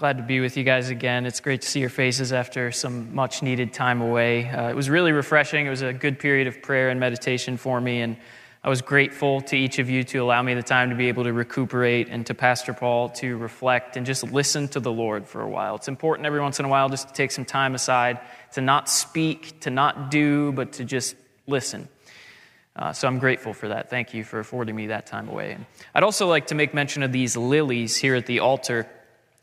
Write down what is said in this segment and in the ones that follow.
Glad to be with you guys again. It's great to see your faces after some much needed time away. Uh, it was really refreshing. It was a good period of prayer and meditation for me, and I was grateful to each of you to allow me the time to be able to recuperate and to Pastor Paul to reflect and just listen to the Lord for a while. It's important every once in a while just to take some time aside to not speak, to not do, but to just listen. Uh, so I'm grateful for that. Thank you for affording me that time away. I'd also like to make mention of these lilies here at the altar.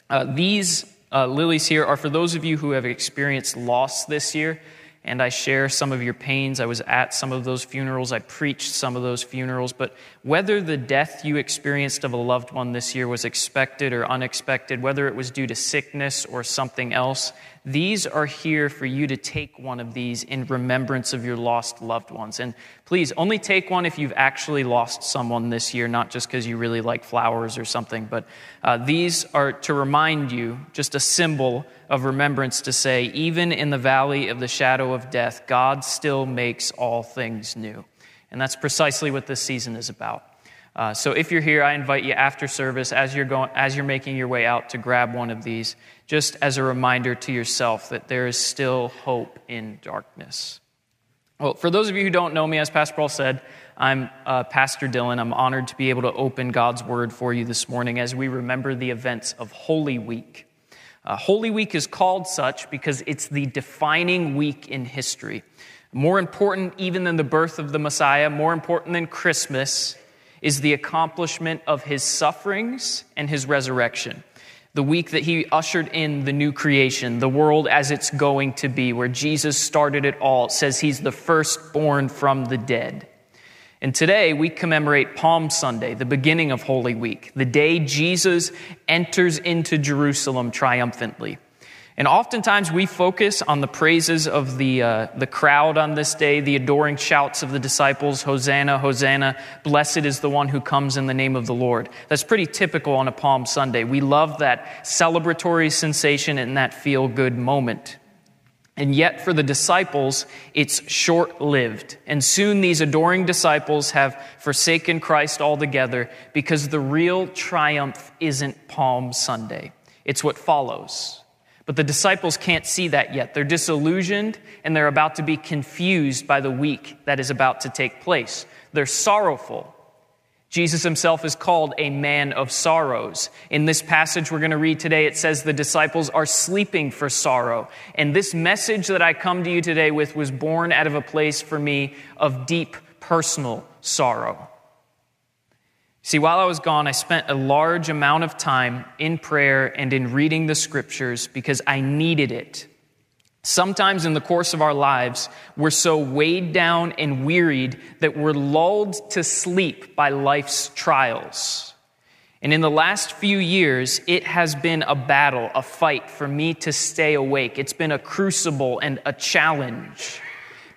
Uh, these uh, lilies here are for those of you who have experienced loss this year, and I share some of your pains. I was at some of those funerals, I preached some of those funerals. But whether the death you experienced of a loved one this year was expected or unexpected, whether it was due to sickness or something else, these are here for you to take one of these in remembrance of your lost loved ones. And please, only take one if you've actually lost someone this year, not just because you really like flowers or something. But uh, these are to remind you, just a symbol of remembrance to say, even in the valley of the shadow of death, God still makes all things new. And that's precisely what this season is about. Uh, so if you're here, I invite you after service, as you're, going, as you're making your way out, to grab one of these, just as a reminder to yourself that there is still hope in darkness. Well, for those of you who don't know me, as Pastor Paul said, I'm uh, Pastor Dylan. I'm honored to be able to open God's Word for you this morning as we remember the events of Holy Week. Uh, Holy Week is called such because it's the defining week in history. More important even than the birth of the Messiah, more important than Christmas, is the accomplishment of his sufferings and his resurrection. The week that he ushered in the new creation, the world as it's going to be, where Jesus started it all. Says he's the firstborn from the dead. And today we commemorate Palm Sunday, the beginning of Holy Week, the day Jesus enters into Jerusalem triumphantly. And oftentimes we focus on the praises of the, uh, the crowd on this day, the adoring shouts of the disciples Hosanna, Hosanna, blessed is the one who comes in the name of the Lord. That's pretty typical on a Palm Sunday. We love that celebratory sensation and that feel good moment. And yet, for the disciples, it's short lived. And soon these adoring disciples have forsaken Christ altogether because the real triumph isn't Palm Sunday, it's what follows. But the disciples can't see that yet. They're disillusioned and they're about to be confused by the week that is about to take place. They're sorrowful. Jesus himself is called a man of sorrows. In this passage we're going to read today, it says the disciples are sleeping for sorrow. And this message that I come to you today with was born out of a place for me of deep personal sorrow. See, while I was gone, I spent a large amount of time in prayer and in reading the scriptures because I needed it. Sometimes in the course of our lives, we're so weighed down and wearied that we're lulled to sleep by life's trials. And in the last few years, it has been a battle, a fight for me to stay awake. It's been a crucible and a challenge.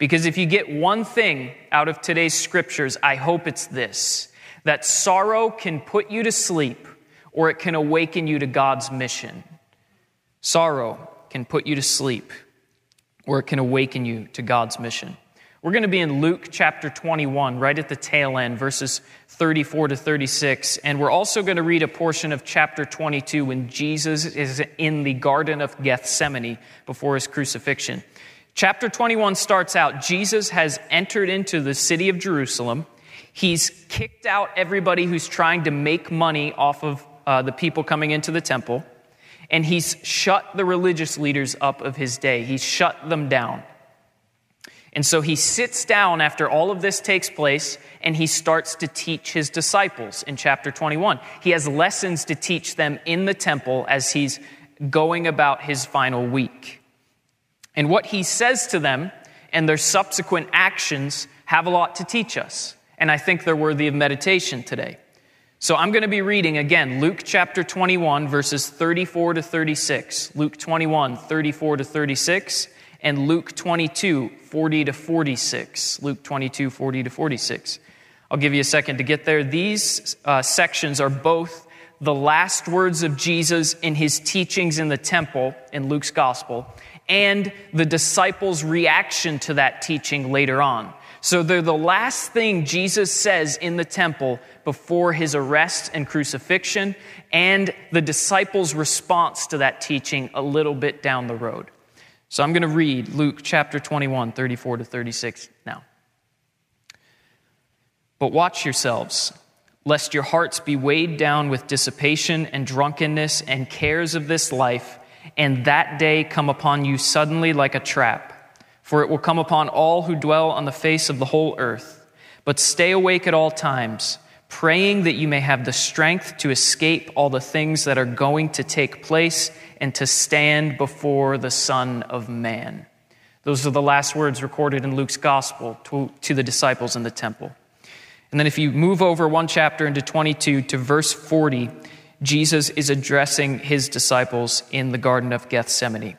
Because if you get one thing out of today's scriptures, I hope it's this that sorrow can put you to sleep or it can awaken you to God's mission. Sorrow can put you to sleep or it can awaken you to God's mission. We're going to be in Luke chapter 21, right at the tail end, verses 34 to 36. And we're also going to read a portion of chapter 22 when Jesus is in the Garden of Gethsemane before his crucifixion. Chapter 21 starts out Jesus has entered into the city of Jerusalem. He's kicked out everybody who's trying to make money off of uh, the people coming into the temple, and he's shut the religious leaders up of his day. He's shut them down. And so he sits down after all of this takes place and he starts to teach his disciples in chapter 21. He has lessons to teach them in the temple as he's going about his final week. And what he says to them and their subsequent actions have a lot to teach us and I think they're worthy of meditation today. So I'm going to be reading again Luke chapter 21, verses 34 to 36. Luke 21, 34 to 36, and Luke 22, 40 to 46. Luke 22, 40 to 46. I'll give you a second to get there. These uh, sections are both the last words of Jesus in his teachings in the temple in Luke's gospel and the disciples' reaction to that teaching later on. So they're the last thing Jesus says in the temple before his arrest and crucifixion, and the disciples' response to that teaching a little bit down the road. So I'm going to read Luke chapter 21, 34 to 36 now. But watch yourselves, lest your hearts be weighed down with dissipation and drunkenness and cares of this life, and that day come upon you suddenly like a trap. For it will come upon all who dwell on the face of the whole earth. But stay awake at all times, praying that you may have the strength to escape all the things that are going to take place and to stand before the Son of Man. Those are the last words recorded in Luke's gospel to, to the disciples in the temple. And then if you move over one chapter into 22 to verse 40, Jesus is addressing his disciples in the Garden of Gethsemane.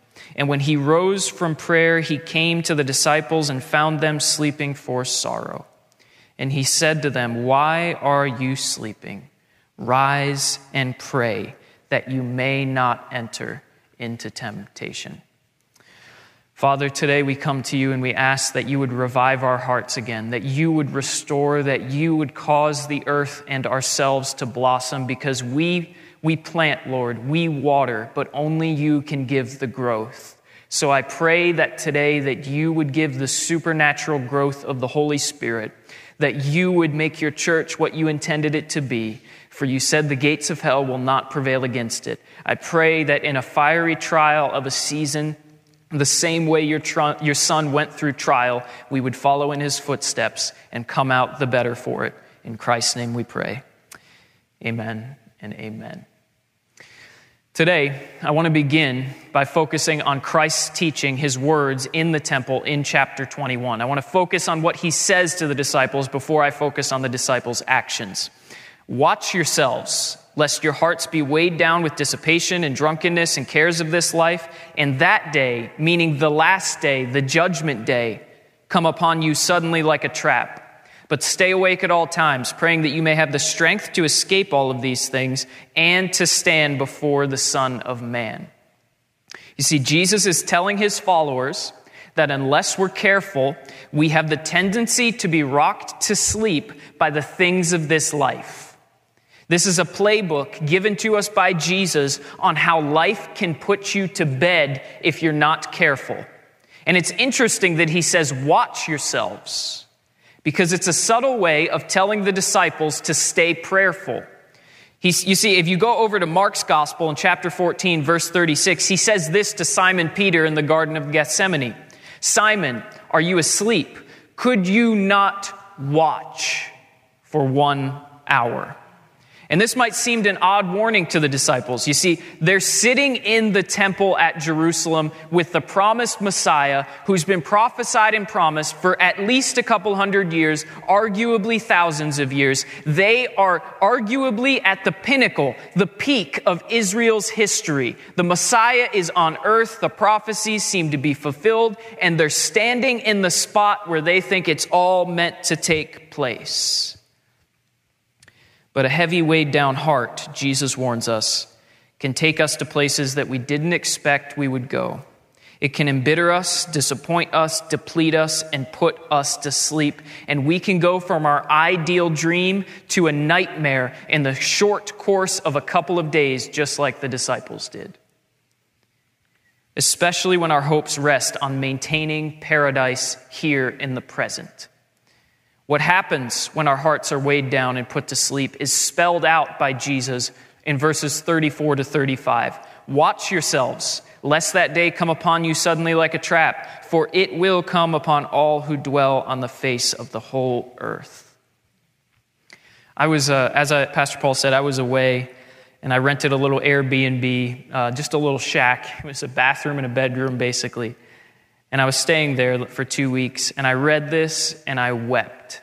And when he rose from prayer, he came to the disciples and found them sleeping for sorrow. And he said to them, Why are you sleeping? Rise and pray that you may not enter into temptation. Father, today we come to you and we ask that you would revive our hearts again, that you would restore, that you would cause the earth and ourselves to blossom because we, we plant, Lord, we water, but only you can give the growth. So I pray that today that you would give the supernatural growth of the Holy Spirit, that you would make your church what you intended it to be. For you said the gates of hell will not prevail against it. I pray that in a fiery trial of a season, the same way your, tr- your son went through trial, we would follow in his footsteps and come out the better for it. In Christ's name we pray. Amen and amen. Today, I want to begin by focusing on Christ's teaching, his words in the temple in chapter 21. I want to focus on what he says to the disciples before I focus on the disciples' actions. Watch yourselves lest your hearts be weighed down with dissipation and drunkenness and cares of this life, and that day, meaning the last day, the judgment day, come upon you suddenly like a trap. But stay awake at all times, praying that you may have the strength to escape all of these things and to stand before the Son of Man. You see, Jesus is telling his followers that unless we're careful, we have the tendency to be rocked to sleep by the things of this life. This is a playbook given to us by Jesus on how life can put you to bed if you're not careful. And it's interesting that he says, Watch yourselves, because it's a subtle way of telling the disciples to stay prayerful. He's, you see, if you go over to Mark's gospel in chapter 14, verse 36, he says this to Simon Peter in the Garden of Gethsemane Simon, are you asleep? Could you not watch for one hour? And this might seem an odd warning to the disciples. You see, they're sitting in the temple at Jerusalem with the promised Messiah who's been prophesied and promised for at least a couple hundred years, arguably thousands of years. They are arguably at the pinnacle, the peak of Israel's history. The Messiah is on earth, the prophecies seem to be fulfilled, and they're standing in the spot where they think it's all meant to take place. But a heavy, weighed down heart, Jesus warns us, can take us to places that we didn't expect we would go. It can embitter us, disappoint us, deplete us, and put us to sleep. And we can go from our ideal dream to a nightmare in the short course of a couple of days, just like the disciples did. Especially when our hopes rest on maintaining paradise here in the present. What happens when our hearts are weighed down and put to sleep is spelled out by Jesus in verses 34 to 35. Watch yourselves, lest that day come upon you suddenly like a trap, for it will come upon all who dwell on the face of the whole earth. I was, uh, as I, Pastor Paul said, I was away and I rented a little Airbnb, uh, just a little shack. It was a bathroom and a bedroom, basically. And I was staying there for two weeks, and I read this and I wept.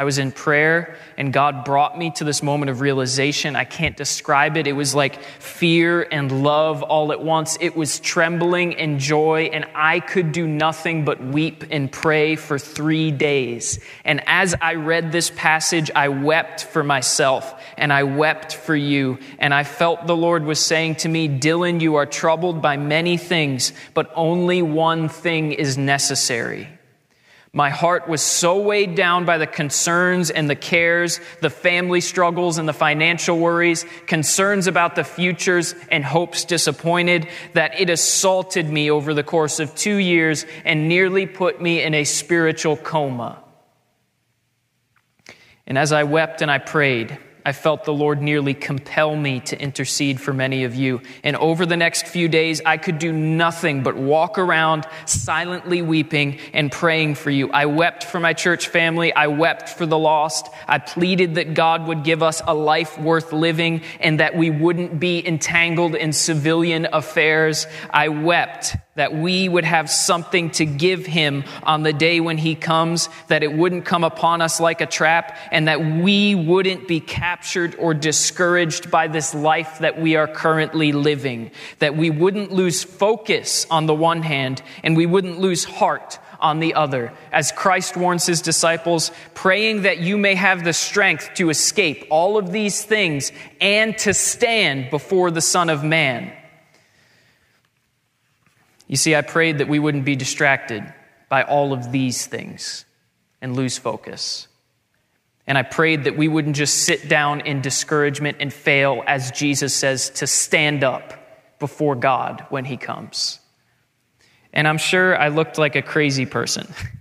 I was in prayer, and God brought me to this moment of realization. I can't describe it. It was like fear and love all at once. It was trembling and joy, and I could do nothing but weep and pray for three days. And as I read this passage, I wept for myself, and I wept for you. And I felt the Lord was saying to me, Dylan, you are troubled by many things, but only one thing is necessary. My heart was so weighed down by the concerns and the cares, the family struggles and the financial worries, concerns about the futures and hopes disappointed, that it assaulted me over the course of two years and nearly put me in a spiritual coma. And as I wept and I prayed, I felt the Lord nearly compel me to intercede for many of you. And over the next few days, I could do nothing but walk around silently weeping and praying for you. I wept for my church family. I wept for the lost. I pleaded that God would give us a life worth living and that we wouldn't be entangled in civilian affairs. I wept that we would have something to give him on the day when he comes, that it wouldn't come upon us like a trap, and that we wouldn't be captured or discouraged by this life that we are currently living, that we wouldn't lose focus on the one hand, and we wouldn't lose heart on the other. As Christ warns his disciples, praying that you may have the strength to escape all of these things and to stand before the Son of Man. You see, I prayed that we wouldn't be distracted by all of these things and lose focus. And I prayed that we wouldn't just sit down in discouragement and fail, as Jesus says, to stand up before God when He comes. And I'm sure I looked like a crazy person.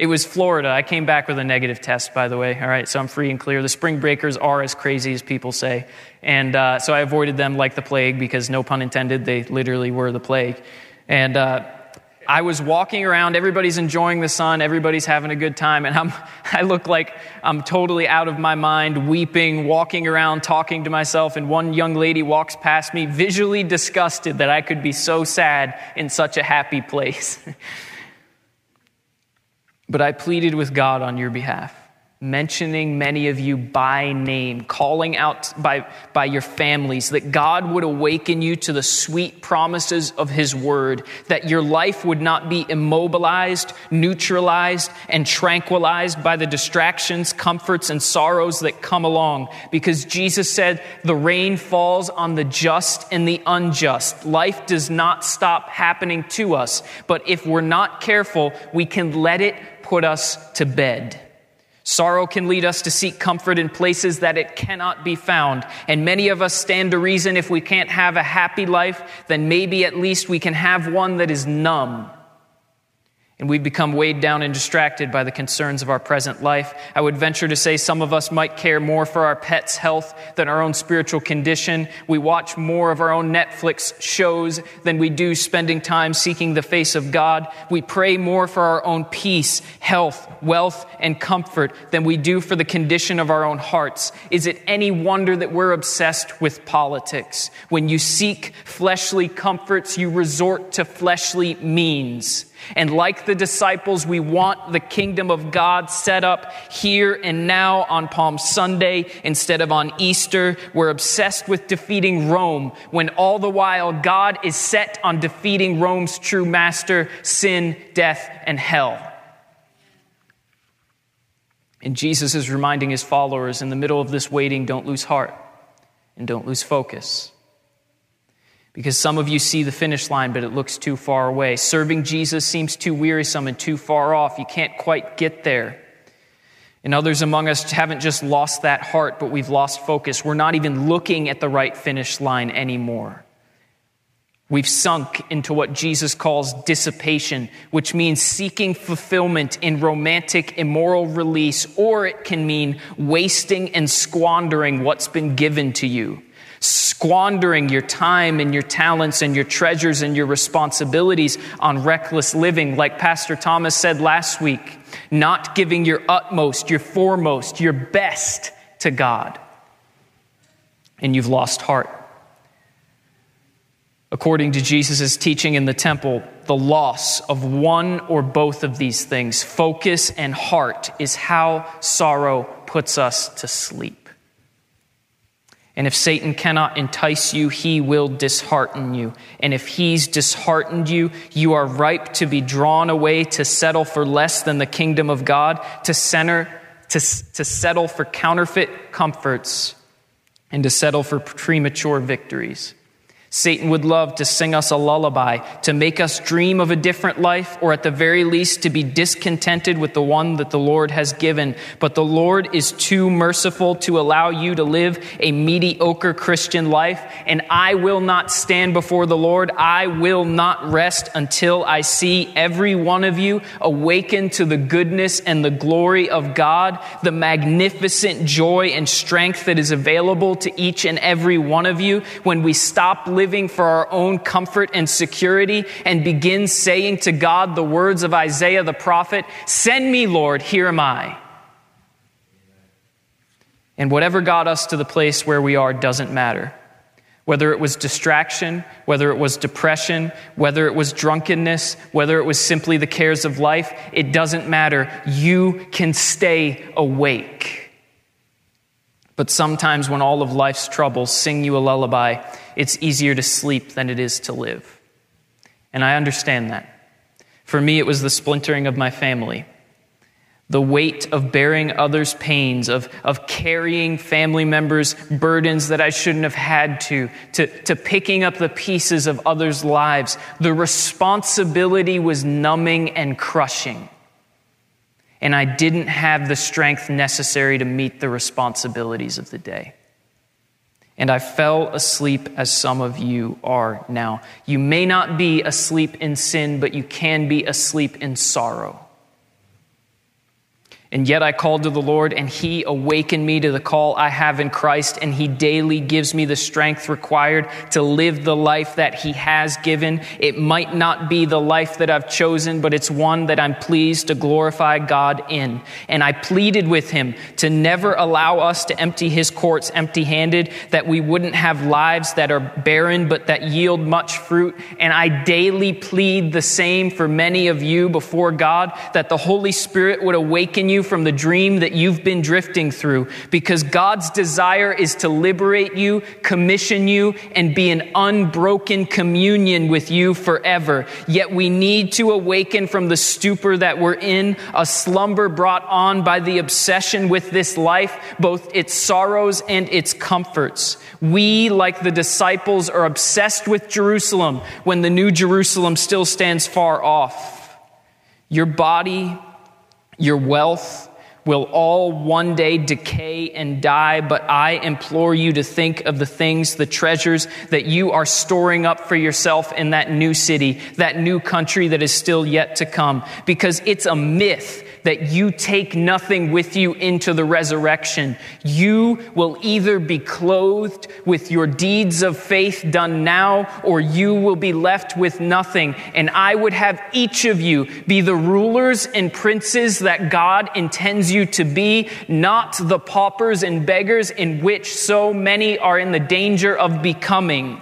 It was Florida. I came back with a negative test, by the way. All right, so I'm free and clear. The spring breakers are as crazy as people say. And uh, so I avoided them like the plague because, no pun intended, they literally were the plague. And uh, I was walking around, everybody's enjoying the sun, everybody's having a good time, and I'm, I look like I'm totally out of my mind, weeping, walking around, talking to myself, and one young lady walks past me, visually disgusted that I could be so sad in such a happy place. but I pleaded with God on your behalf mentioning many of you by name, calling out by, by your families, that God would awaken you to the sweet promises of His Word, that your life would not be immobilized, neutralized, and tranquilized by the distractions, comforts, and sorrows that come along. Because Jesus said, the rain falls on the just and the unjust. Life does not stop happening to us, but if we're not careful, we can let it put us to bed. Sorrow can lead us to seek comfort in places that it cannot be found. And many of us stand to reason if we can't have a happy life, then maybe at least we can have one that is numb and we become weighed down and distracted by the concerns of our present life. I would venture to say some of us might care more for our pet's health than our own spiritual condition. We watch more of our own Netflix shows than we do spending time seeking the face of God. We pray more for our own peace, health, wealth, and comfort than we do for the condition of our own hearts. Is it any wonder that we're obsessed with politics? When you seek fleshly comforts, you resort to fleshly means. And like the disciples, we want the kingdom of God set up here and now on Palm Sunday instead of on Easter. We're obsessed with defeating Rome when all the while God is set on defeating Rome's true master, sin, death, and hell. And Jesus is reminding his followers in the middle of this waiting don't lose heart and don't lose focus. Because some of you see the finish line, but it looks too far away. Serving Jesus seems too wearisome and too far off. You can't quite get there. And others among us haven't just lost that heart, but we've lost focus. We're not even looking at the right finish line anymore. We've sunk into what Jesus calls dissipation, which means seeking fulfillment in romantic, immoral release, or it can mean wasting and squandering what's been given to you squandering your time and your talents and your treasures and your responsibilities on reckless living, like Pastor Thomas said last week, not giving your utmost, your foremost, your best to God. And you've lost heart. According to Jesus' teaching in the temple, the loss of one or both of these things, focus and heart, is how sorrow puts us to sleep. And if Satan cannot entice you, he will dishearten you. And if he's disheartened you, you are ripe to be drawn away to settle for less than the kingdom of God, to, center, to, to settle for counterfeit comforts, and to settle for premature victories. Satan would love to sing us a lullaby, to make us dream of a different life, or at the very least to be discontented with the one that the Lord has given. But the Lord is too merciful to allow you to live a mediocre Christian life, and I will not stand before the Lord. I will not rest until I see every one of you awaken to the goodness and the glory of God, the magnificent joy and strength that is available to each and every one of you when we stop living for our own comfort and security and begin saying to God the words of Isaiah the prophet Send me, Lord, here am I. And whatever got us to the place where we are doesn't matter. Whether it was distraction, whether it was depression, whether it was drunkenness, whether it was simply the cares of life, it doesn't matter. You can stay awake. But sometimes, when all of life's troubles sing you a lullaby, it's easier to sleep than it is to live. And I understand that. For me, it was the splintering of my family, the weight of bearing others' pains, of, of carrying family members' burdens that I shouldn't have had to, to, to picking up the pieces of others' lives. The responsibility was numbing and crushing. And I didn't have the strength necessary to meet the responsibilities of the day and I fell asleep as some of you are now. You may not be asleep in sin, but you can be asleep in sorrow. And yet I called to the Lord, and He awakened me to the call I have in Christ, and He daily gives me the strength required to live the life that He has given. It might not be the life that I've chosen, but it's one that I'm pleased to glorify God in. And I pleaded with Him to never allow us to empty His courts empty handed, that we wouldn't have lives that are barren, but that yield much fruit. And I daily plead the same for many of you before God, that the Holy Spirit would awaken you from the dream that you've been drifting through because God's desire is to liberate you, commission you, and be an unbroken communion with you forever. Yet we need to awaken from the stupor that we're in, a slumber brought on by the obsession with this life, both its sorrows and its comforts. We, like the disciples, are obsessed with Jerusalem when the new Jerusalem still stands far off. Your body your wealth will all one day decay and die, but I implore you to think of the things, the treasures that you are storing up for yourself in that new city, that new country that is still yet to come, because it's a myth that you take nothing with you into the resurrection. You will either be clothed with your deeds of faith done now, or you will be left with nothing. And I would have each of you be the rulers and princes that God intends you to be, not the paupers and beggars in which so many are in the danger of becoming.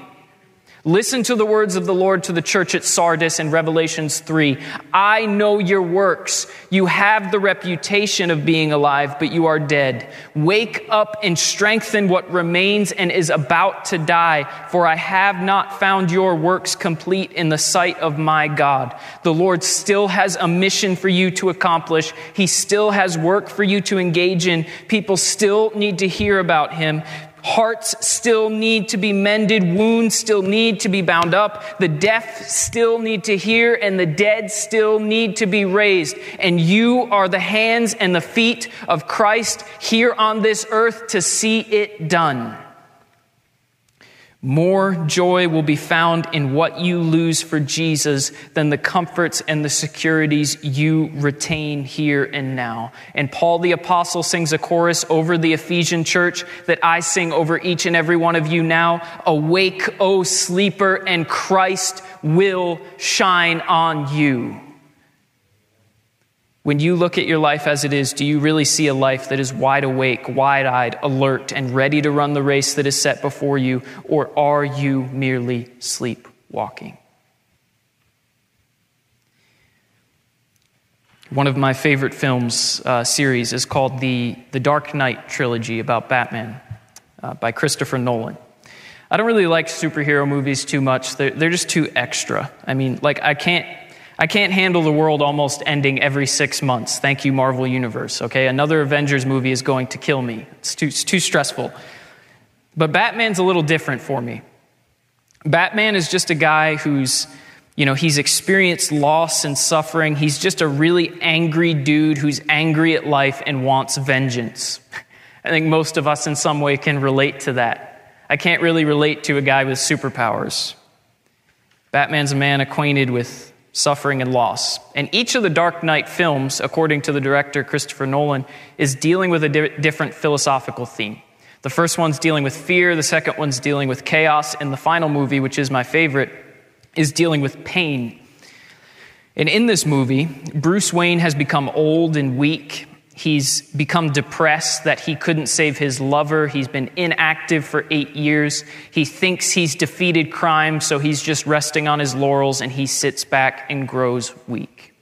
Listen to the words of the Lord to the church at Sardis in Revelations 3. I know your works. You have the reputation of being alive, but you are dead. Wake up and strengthen what remains and is about to die, for I have not found your works complete in the sight of my God. The Lord still has a mission for you to accomplish. He still has work for you to engage in. People still need to hear about him. Hearts still need to be mended. Wounds still need to be bound up. The deaf still need to hear and the dead still need to be raised. And you are the hands and the feet of Christ here on this earth to see it done. More joy will be found in what you lose for Jesus than the comforts and the securities you retain here and now. And Paul the Apostle sings a chorus over the Ephesian church that I sing over each and every one of you now. Awake, O sleeper, and Christ will shine on you. When you look at your life as it is, do you really see a life that is wide awake, wide eyed, alert, and ready to run the race that is set before you? Or are you merely sleepwalking? One of my favorite films uh, series is called the, the Dark Knight trilogy about Batman uh, by Christopher Nolan. I don't really like superhero movies too much. They're, they're just too extra. I mean, like, I can't, I can't handle the world almost ending every six months. Thank you, Marvel Universe. Okay, another Avengers movie is going to kill me. It's too, it's too stressful. But Batman's a little different for me. Batman is just a guy who's you know, he's experienced loss and suffering. He's just a really angry dude who's angry at life and wants vengeance. I think most of us in some way can relate to that. I can't really relate to a guy with superpowers. Batman's a man acquainted with suffering and loss. And each of the Dark Knight films, according to the director Christopher Nolan, is dealing with a di- different philosophical theme. The first one's dealing with fear, the second one's dealing with chaos, and the final movie, which is my favorite, is dealing with pain. And in this movie, Bruce Wayne has become old and weak. He's become depressed that he couldn't save his lover. He's been inactive for eight years. He thinks he's defeated crime, so he's just resting on his laurels and he sits back and grows weak.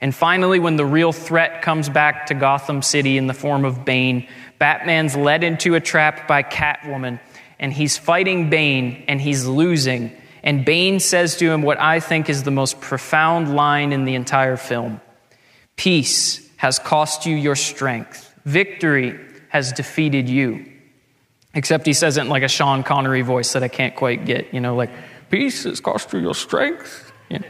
And finally, when the real threat comes back to Gotham City in the form of Bane, Batman's led into a trap by Catwoman, and he's fighting Bane and he's losing and Bane says to him what I think is the most profound line in the entire film Peace has cost you your strength, victory has defeated you. Except he says it in like a Sean Connery voice that I can't quite get, you know, like, peace has cost you your strength. Yeah,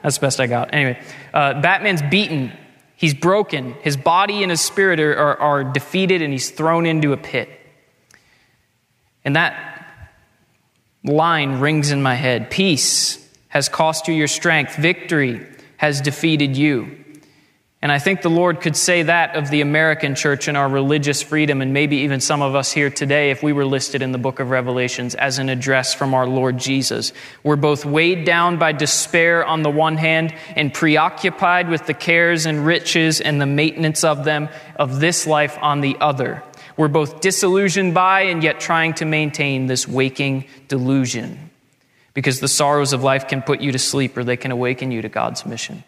that's the best I got. Anyway, uh, Batman's beaten. He's broken. His body and his spirit are, are, are defeated, and he's thrown into a pit. And that line rings in my head Peace has cost you your strength, victory has defeated you. And I think the Lord could say that of the American church and our religious freedom, and maybe even some of us here today, if we were listed in the book of Revelations as an address from our Lord Jesus. We're both weighed down by despair on the one hand and preoccupied with the cares and riches and the maintenance of them of this life on the other. We're both disillusioned by and yet trying to maintain this waking delusion. Because the sorrows of life can put you to sleep or they can awaken you to God's mission.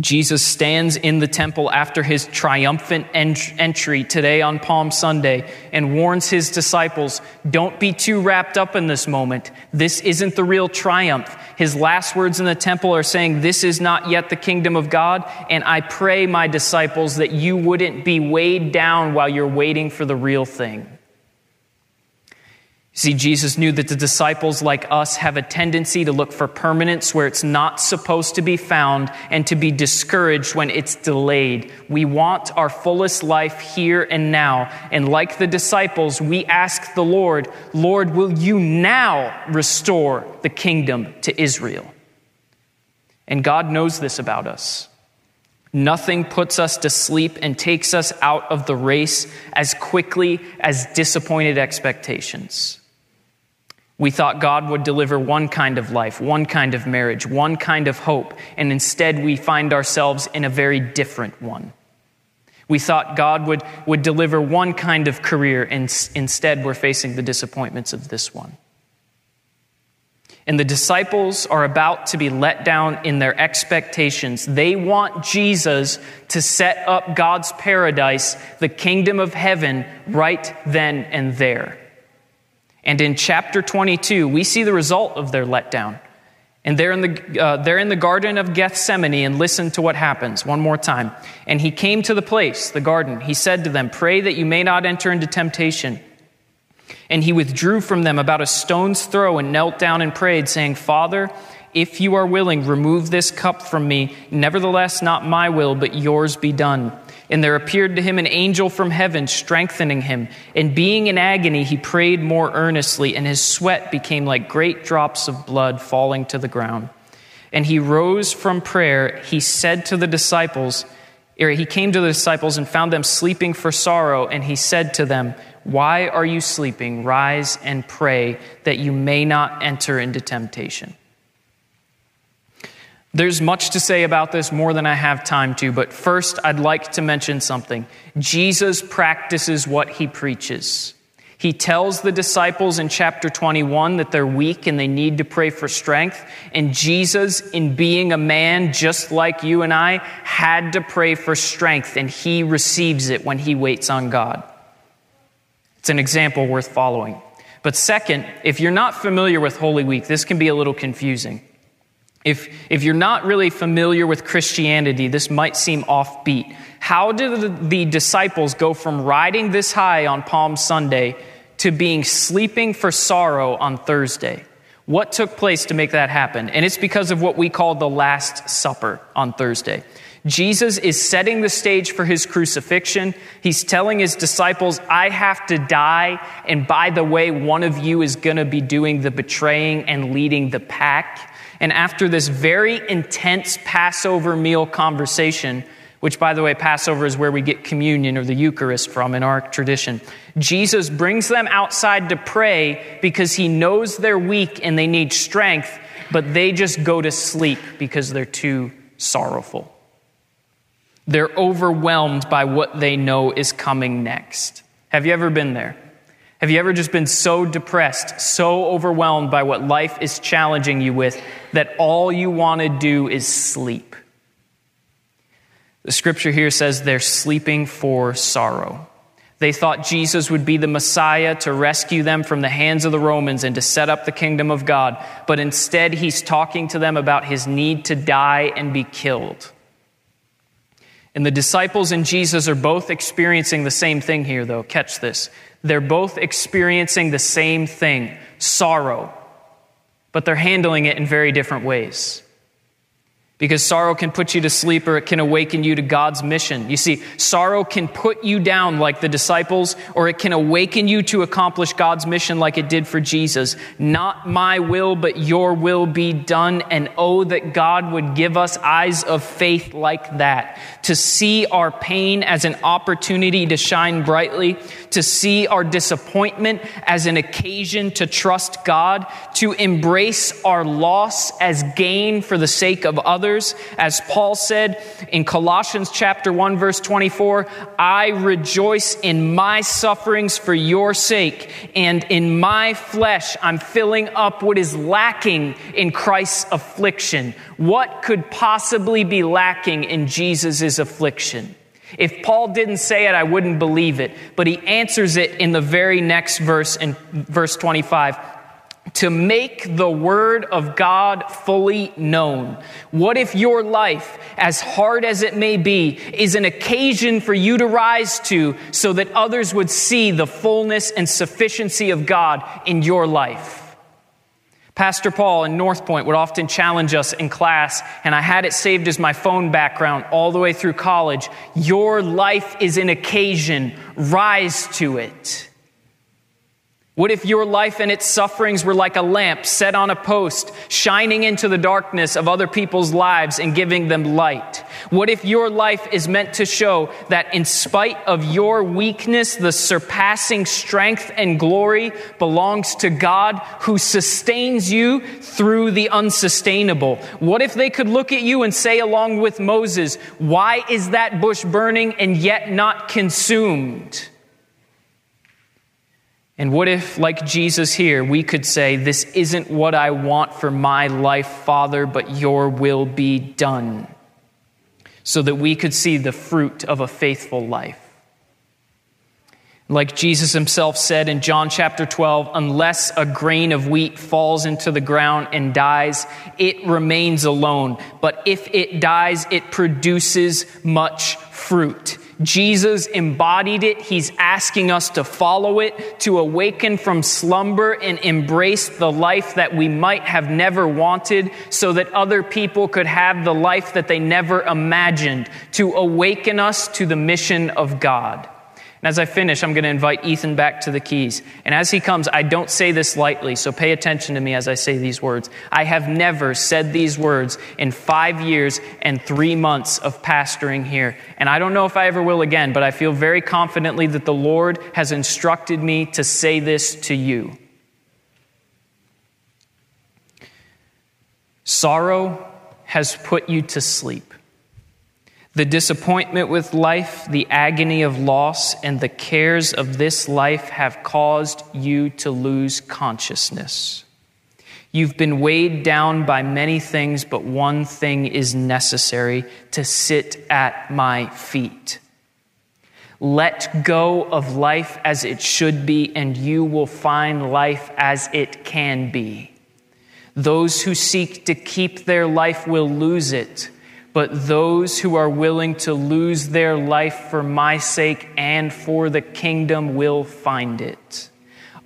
Jesus stands in the temple after his triumphant entry today on Palm Sunday and warns his disciples don't be too wrapped up in this moment. This isn't the real triumph. His last words in the temple are saying, This is not yet the kingdom of God. And I pray, my disciples, that you wouldn't be weighed down while you're waiting for the real thing. See, Jesus knew that the disciples, like us, have a tendency to look for permanence where it's not supposed to be found and to be discouraged when it's delayed. We want our fullest life here and now. And like the disciples, we ask the Lord, Lord, will you now restore the kingdom to Israel? And God knows this about us. Nothing puts us to sleep and takes us out of the race as quickly as disappointed expectations. We thought God would deliver one kind of life, one kind of marriage, one kind of hope, and instead we find ourselves in a very different one. We thought God would, would deliver one kind of career, and instead we're facing the disappointments of this one. And the disciples are about to be let down in their expectations. They want Jesus to set up God's paradise, the kingdom of heaven, right then and there. And in chapter 22, we see the result of their letdown. And they're in, the, uh, they're in the Garden of Gethsemane, and listen to what happens one more time. And he came to the place, the garden. He said to them, Pray that you may not enter into temptation. And he withdrew from them about a stone's throw and knelt down and prayed, saying, Father, if you are willing, remove this cup from me. Nevertheless, not my will, but yours be done. And there appeared to him an angel from heaven, strengthening him. And being in agony, he prayed more earnestly, and his sweat became like great drops of blood falling to the ground. And he rose from prayer. He said to the disciples, or he came to the disciples and found them sleeping for sorrow. And he said to them, Why are you sleeping? Rise and pray that you may not enter into temptation. There's much to say about this, more than I have time to, but first I'd like to mention something. Jesus practices what he preaches. He tells the disciples in chapter 21 that they're weak and they need to pray for strength. And Jesus, in being a man just like you and I, had to pray for strength, and he receives it when he waits on God. It's an example worth following. But second, if you're not familiar with Holy Week, this can be a little confusing. If, if you're not really familiar with Christianity, this might seem offbeat. How did the disciples go from riding this high on Palm Sunday to being sleeping for sorrow on Thursday. What took place to make that happen? And it's because of what we call the Last Supper on Thursday. Jesus is setting the stage for his crucifixion. He's telling his disciples, I have to die. And by the way, one of you is going to be doing the betraying and leading the pack. And after this very intense Passover meal conversation, which, by the way, Passover is where we get communion or the Eucharist from in our tradition. Jesus brings them outside to pray because he knows they're weak and they need strength, but they just go to sleep because they're too sorrowful. They're overwhelmed by what they know is coming next. Have you ever been there? Have you ever just been so depressed, so overwhelmed by what life is challenging you with that all you want to do is sleep? The scripture here says they're sleeping for sorrow. They thought Jesus would be the Messiah to rescue them from the hands of the Romans and to set up the kingdom of God, but instead he's talking to them about his need to die and be killed. And the disciples and Jesus are both experiencing the same thing here, though. Catch this. They're both experiencing the same thing sorrow, but they're handling it in very different ways because sorrow can put you to sleep or it can awaken you to God's mission. You see, sorrow can put you down like the disciples, or it can awaken you to accomplish God's mission like it did for Jesus. Not my will, but your will be done. And oh, that God would give us eyes of faith like that, to see our pain as an opportunity to shine brightly, to see our disappointment as an occasion to trust God, to embrace our loss as gain for the sake of others. As Paul said in Colossians chapter 1 verse 24, I rejoice in my sufferings for your sake, and in my flesh I'm filling up what is lacking in Christ's affliction. What could possibly be lacking in Jesus' affliction? If Paul didn't say it, I wouldn't believe it. But he answers it in the very next verse, in verse 25 to make the Word of God fully known? What if your life, as hard as it may be, is an occasion for you to rise to so that others would see the fullness and sufficiency of God in your life? Pastor Paul in North Point would often challenge us in class, and I had it saved as my phone background all the way through college. Your life is an occasion, rise to it. What if your life and its sufferings were like a lamp set on a post, shining into the darkness of other people's lives and giving them light? What if your life is meant to show that in spite of your weakness, the surpassing strength and glory belongs to God who sustains you through the unsustainable? What if they could look at you and say, along with Moses, Why is that bush burning and yet not consumed? And what if, like Jesus here, we could say, This isn't what I want for my life, Father, but your will be done, so that we could see the fruit of a faithful life. Like Jesus himself said in John chapter 12, unless a grain of wheat falls into the ground and dies, it remains alone. But if it dies, it produces much fruit. Jesus embodied it. He's asking us to follow it, to awaken from slumber and embrace the life that we might have never wanted so that other people could have the life that they never imagined, to awaken us to the mission of God. And as I finish, I'm going to invite Ethan back to the keys. And as he comes, I don't say this lightly, so pay attention to me as I say these words. I have never said these words in five years and three months of pastoring here. And I don't know if I ever will again, but I feel very confidently that the Lord has instructed me to say this to you. Sorrow has put you to sleep. The disappointment with life, the agony of loss, and the cares of this life have caused you to lose consciousness. You've been weighed down by many things, but one thing is necessary to sit at my feet. Let go of life as it should be, and you will find life as it can be. Those who seek to keep their life will lose it but those who are willing to lose their life for my sake and for the kingdom will find it.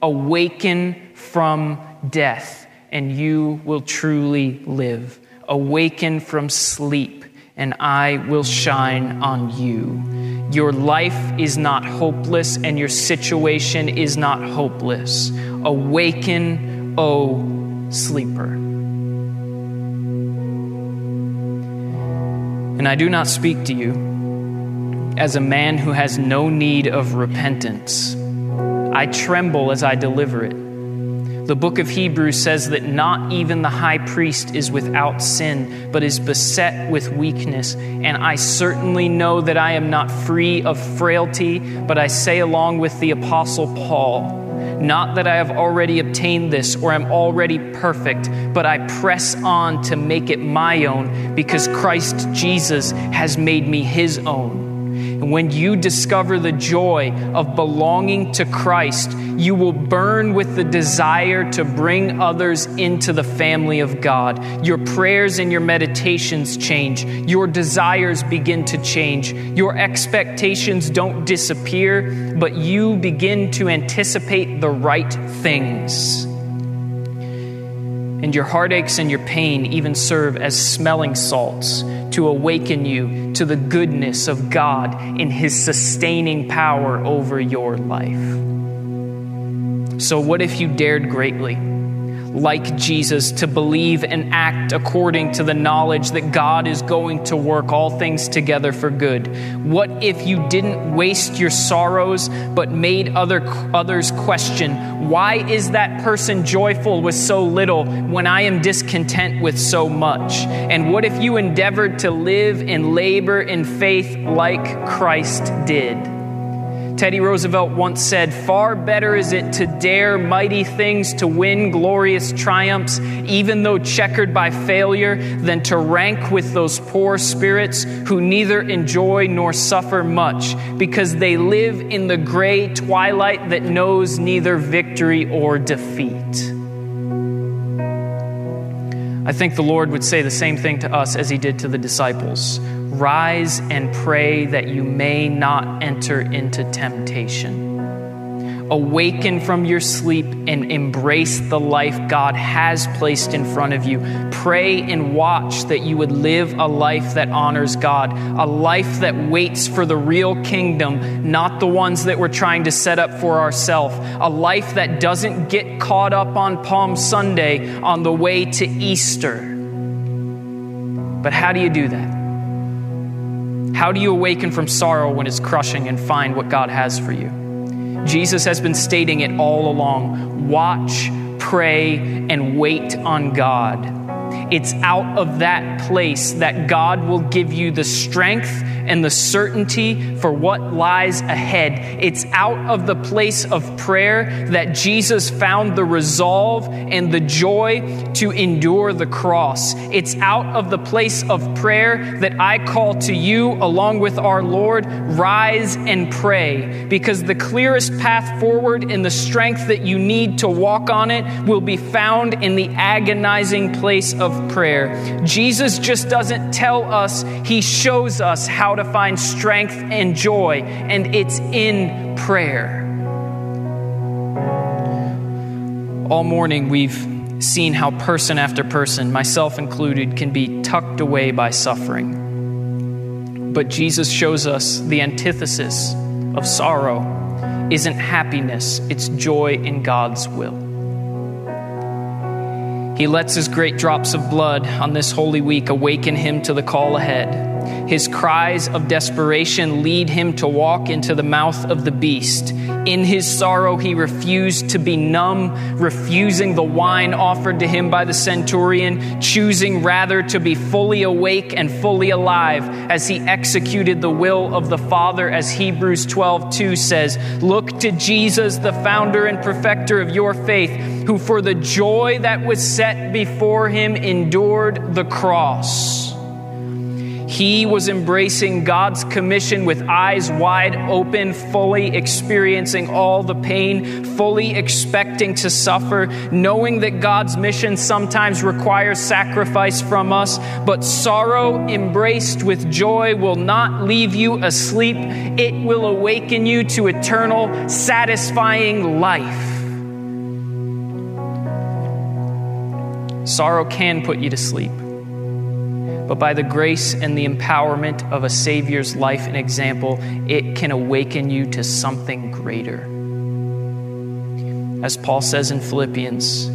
Awaken from death, and you will truly live. Awaken from sleep, and I will shine on you. Your life is not hopeless, and your situation is not hopeless. Awaken, O oh sleeper. And I do not speak to you as a man who has no need of repentance. I tremble as I deliver it. The book of Hebrews says that not even the high priest is without sin, but is beset with weakness. And I certainly know that I am not free of frailty, but I say along with the Apostle Paul, not that I have already obtained this or am already perfect, but I press on to make it my own because Christ Jesus has made me his own. When you discover the joy of belonging to Christ, you will burn with the desire to bring others into the family of God. Your prayers and your meditations change. Your desires begin to change. Your expectations don't disappear, but you begin to anticipate the right things. And your heartaches and your pain even serve as smelling salts to awaken you to the goodness of God in His sustaining power over your life. So, what if you dared greatly? Like Jesus, to believe and act according to the knowledge that God is going to work all things together for good? What if you didn't waste your sorrows, but made other, others question, why is that person joyful with so little when I am discontent with so much? And what if you endeavored to live and labor in faith like Christ did? Teddy Roosevelt once said, Far better is it to dare mighty things to win glorious triumphs, even though checkered by failure, than to rank with those poor spirits who neither enjoy nor suffer much, because they live in the gray twilight that knows neither victory or defeat. I think the Lord would say the same thing to us as he did to the disciples. Rise and pray that you may not enter into temptation. Awaken from your sleep and embrace the life God has placed in front of you. Pray and watch that you would live a life that honors God, a life that waits for the real kingdom, not the ones that we're trying to set up for ourselves, a life that doesn't get caught up on Palm Sunday on the way to Easter. But how do you do that? How do you awaken from sorrow when it's crushing and find what God has for you? Jesus has been stating it all along watch, pray, and wait on God. It's out of that place that God will give you the strength and the certainty for what lies ahead. It's out of the place of prayer that Jesus found the resolve and the joy to endure the cross. It's out of the place of prayer that I call to you, along with our Lord, rise and pray, because the clearest path forward and the strength that you need to walk on it will be found in the agonizing place of prayer. Jesus just doesn't tell us, He shows us how to find strength and joy, and it's in prayer. All morning, we've seen how person after person, myself included, can be tucked away by suffering. But Jesus shows us the antithesis of sorrow isn't happiness, it's joy in God's will. He lets his great drops of blood on this holy week awaken him to the call ahead. His cries of desperation lead him to walk into the mouth of the beast, In his sorrow, he refused to be numb, refusing the wine offered to him by the centurion, choosing rather to be fully awake and fully alive as he executed the will of the Father, as Hebrews 12 2 says, Look to Jesus, the founder and perfecter of your faith, who for the joy that was set before him endured the cross he was embracing God's commission with eyes wide open, fully experiencing all the pain, fully expecting to suffer, knowing that God's mission sometimes requires sacrifice from us, but sorrow embraced with joy will not leave you asleep. It will awaken you to eternal, satisfying life. Sorrow can put you to sleep but by the grace and the empowerment of a Savior's life and example, it can awaken you to something greater. As Paul says in Philippians,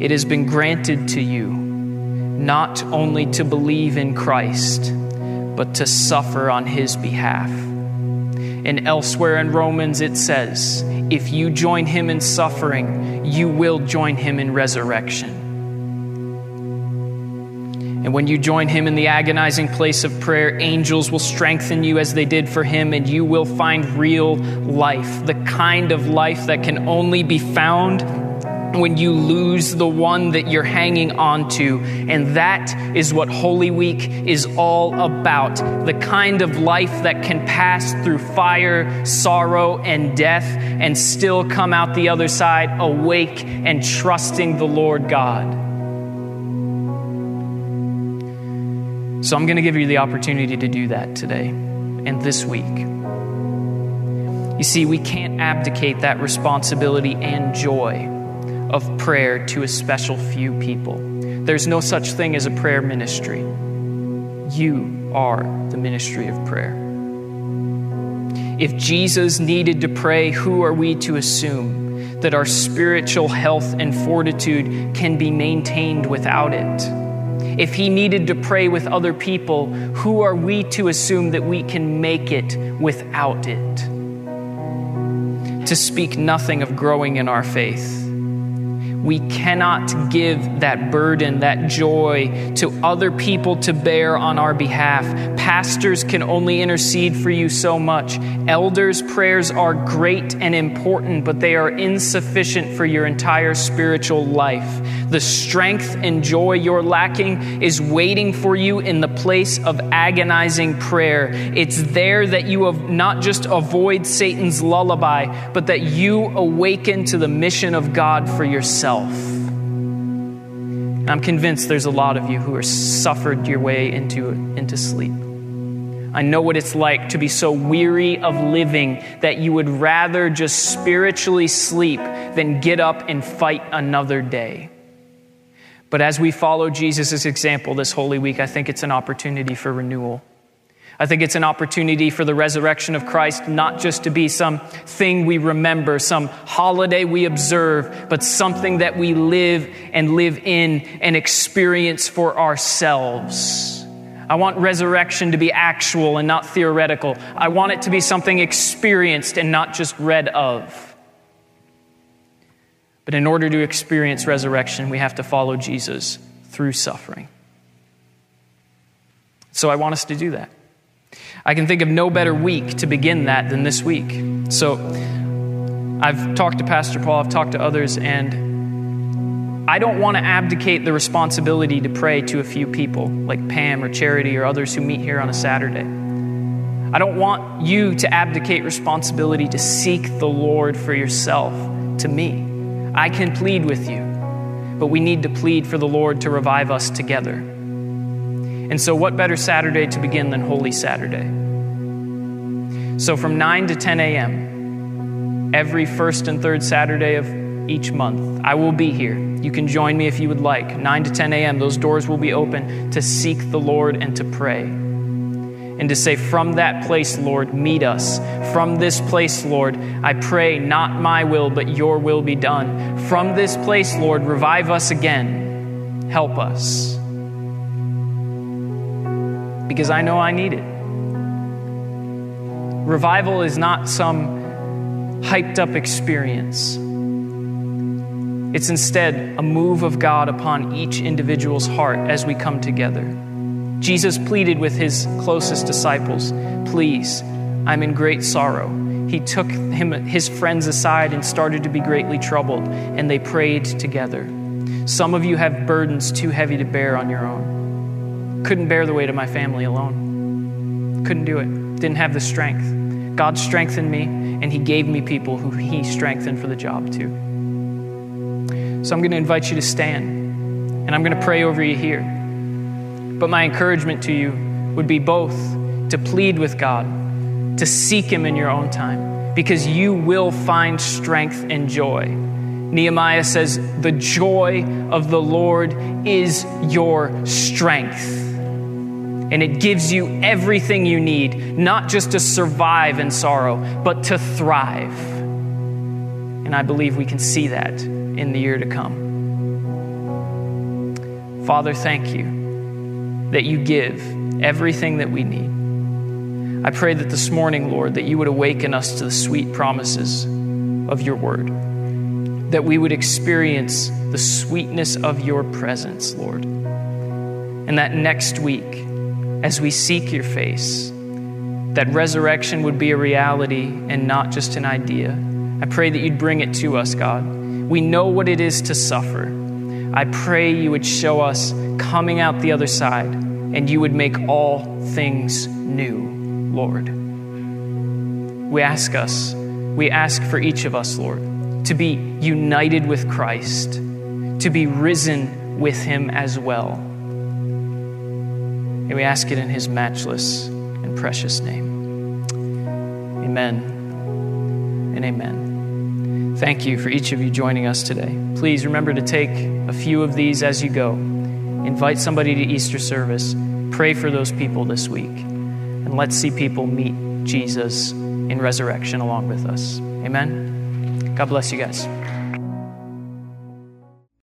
it has been granted to you not only to believe in Christ, but to suffer on his behalf. And elsewhere in Romans, it says, if you join him in suffering, you will join him in resurrection. And when you join him in the agonizing place of prayer, angels will strengthen you as they did for him, and you will find real life, the kind of life that can only be found when you lose the one that you're hanging on to. And that is what Holy Week is all about the kind of life that can pass through fire, sorrow, and death and still come out the other side awake and trusting the Lord God. So I'm going to give you the opportunity to do that today and this week. You see, we can't abdicate that responsibility and joy of prayer to a special few people. There's no such thing as a prayer ministry. You are the ministry of prayer. If Jesus needed to pray, who are we to assume that our spiritual health and fortitude can be maintained without it? If he needed to pray with other people, who are we to assume that we can make it without it? To speak nothing of growing in our faith we cannot give that burden, that joy to other people to bear on our behalf. Pastors can only intercede for you so much. Elders' prayers are great and important, but they are insufficient for your entire spiritual life. The strength and joy you're lacking is waiting for you in the place of agonizing prayer. It's there that you have not just avoid Satan's lullaby, but that you awaken to the mission of God for yourself. And I'm convinced there's a lot of you who have suffered your way into, into sleep. I know what it's like to be so weary of living that you would rather just spiritually sleep than get up and fight another day. But as we follow Jesus' example this Holy Week, I think it's an opportunity for renewal. I think it's an opportunity for the resurrection of Christ not just to be some thing we remember, some holiday we observe, but something that we live and live in and experience for ourselves. I want resurrection to be actual and not theoretical. I want it to be something experienced and not just read of. But in order to experience resurrection, we have to follow Jesus through suffering. So I want us to do that. I can think of no better week to begin that than this week. So I've talked to Pastor Paul, I've talked to others, and I don't want to abdicate the responsibility to pray to a few people like Pam or Charity or others who meet here on a Saturday. I don't want you to abdicate responsibility to seek the Lord for yourself to me. I can plead with you, but we need to plead for the Lord to revive us together. And so, what better Saturday to begin than Holy Saturday? So, from 9 to 10 a.m., every first and third Saturday of each month, I will be here. You can join me if you would like. 9 to 10 a.m., those doors will be open to seek the Lord and to pray. And to say, From that place, Lord, meet us. From this place, Lord, I pray, not my will, but your will be done. From this place, Lord, revive us again. Help us because I know I need it. Revival is not some hyped up experience. It's instead a move of God upon each individual's heart as we come together. Jesus pleaded with his closest disciples, Please, I'm in great sorrow. He took him, his friends aside and started to be greatly troubled, and they prayed together. Some of you have burdens too heavy to bear on your own. Couldn't bear the weight of my family alone. Couldn't do it. Didn't have the strength. God strengthened me, and He gave me people who He strengthened for the job too. So I'm going to invite you to stand, and I'm going to pray over you here. But my encouragement to you would be both to plead with God, to seek Him in your own time, because you will find strength and joy. Nehemiah says, The joy of the Lord is your strength. And it gives you everything you need, not just to survive in sorrow, but to thrive. And I believe we can see that in the year to come. Father, thank you that you give everything that we need. I pray that this morning, Lord, that you would awaken us to the sweet promises of your word, that we would experience the sweetness of your presence, Lord. And that next week, as we seek your face, that resurrection would be a reality and not just an idea. I pray that you'd bring it to us, God. We know what it is to suffer. I pray you would show us coming out the other side and you would make all things new, Lord. We ask us, we ask for each of us, Lord, to be united with Christ, to be risen with him as well and we ask it in his matchless and precious name. Amen and amen. Thank you for each of you joining us today. Please remember to take a few of these as you go. Invite somebody to Easter service. Pray for those people this week. And let's see people meet Jesus in resurrection along with us. Amen. God bless you guys.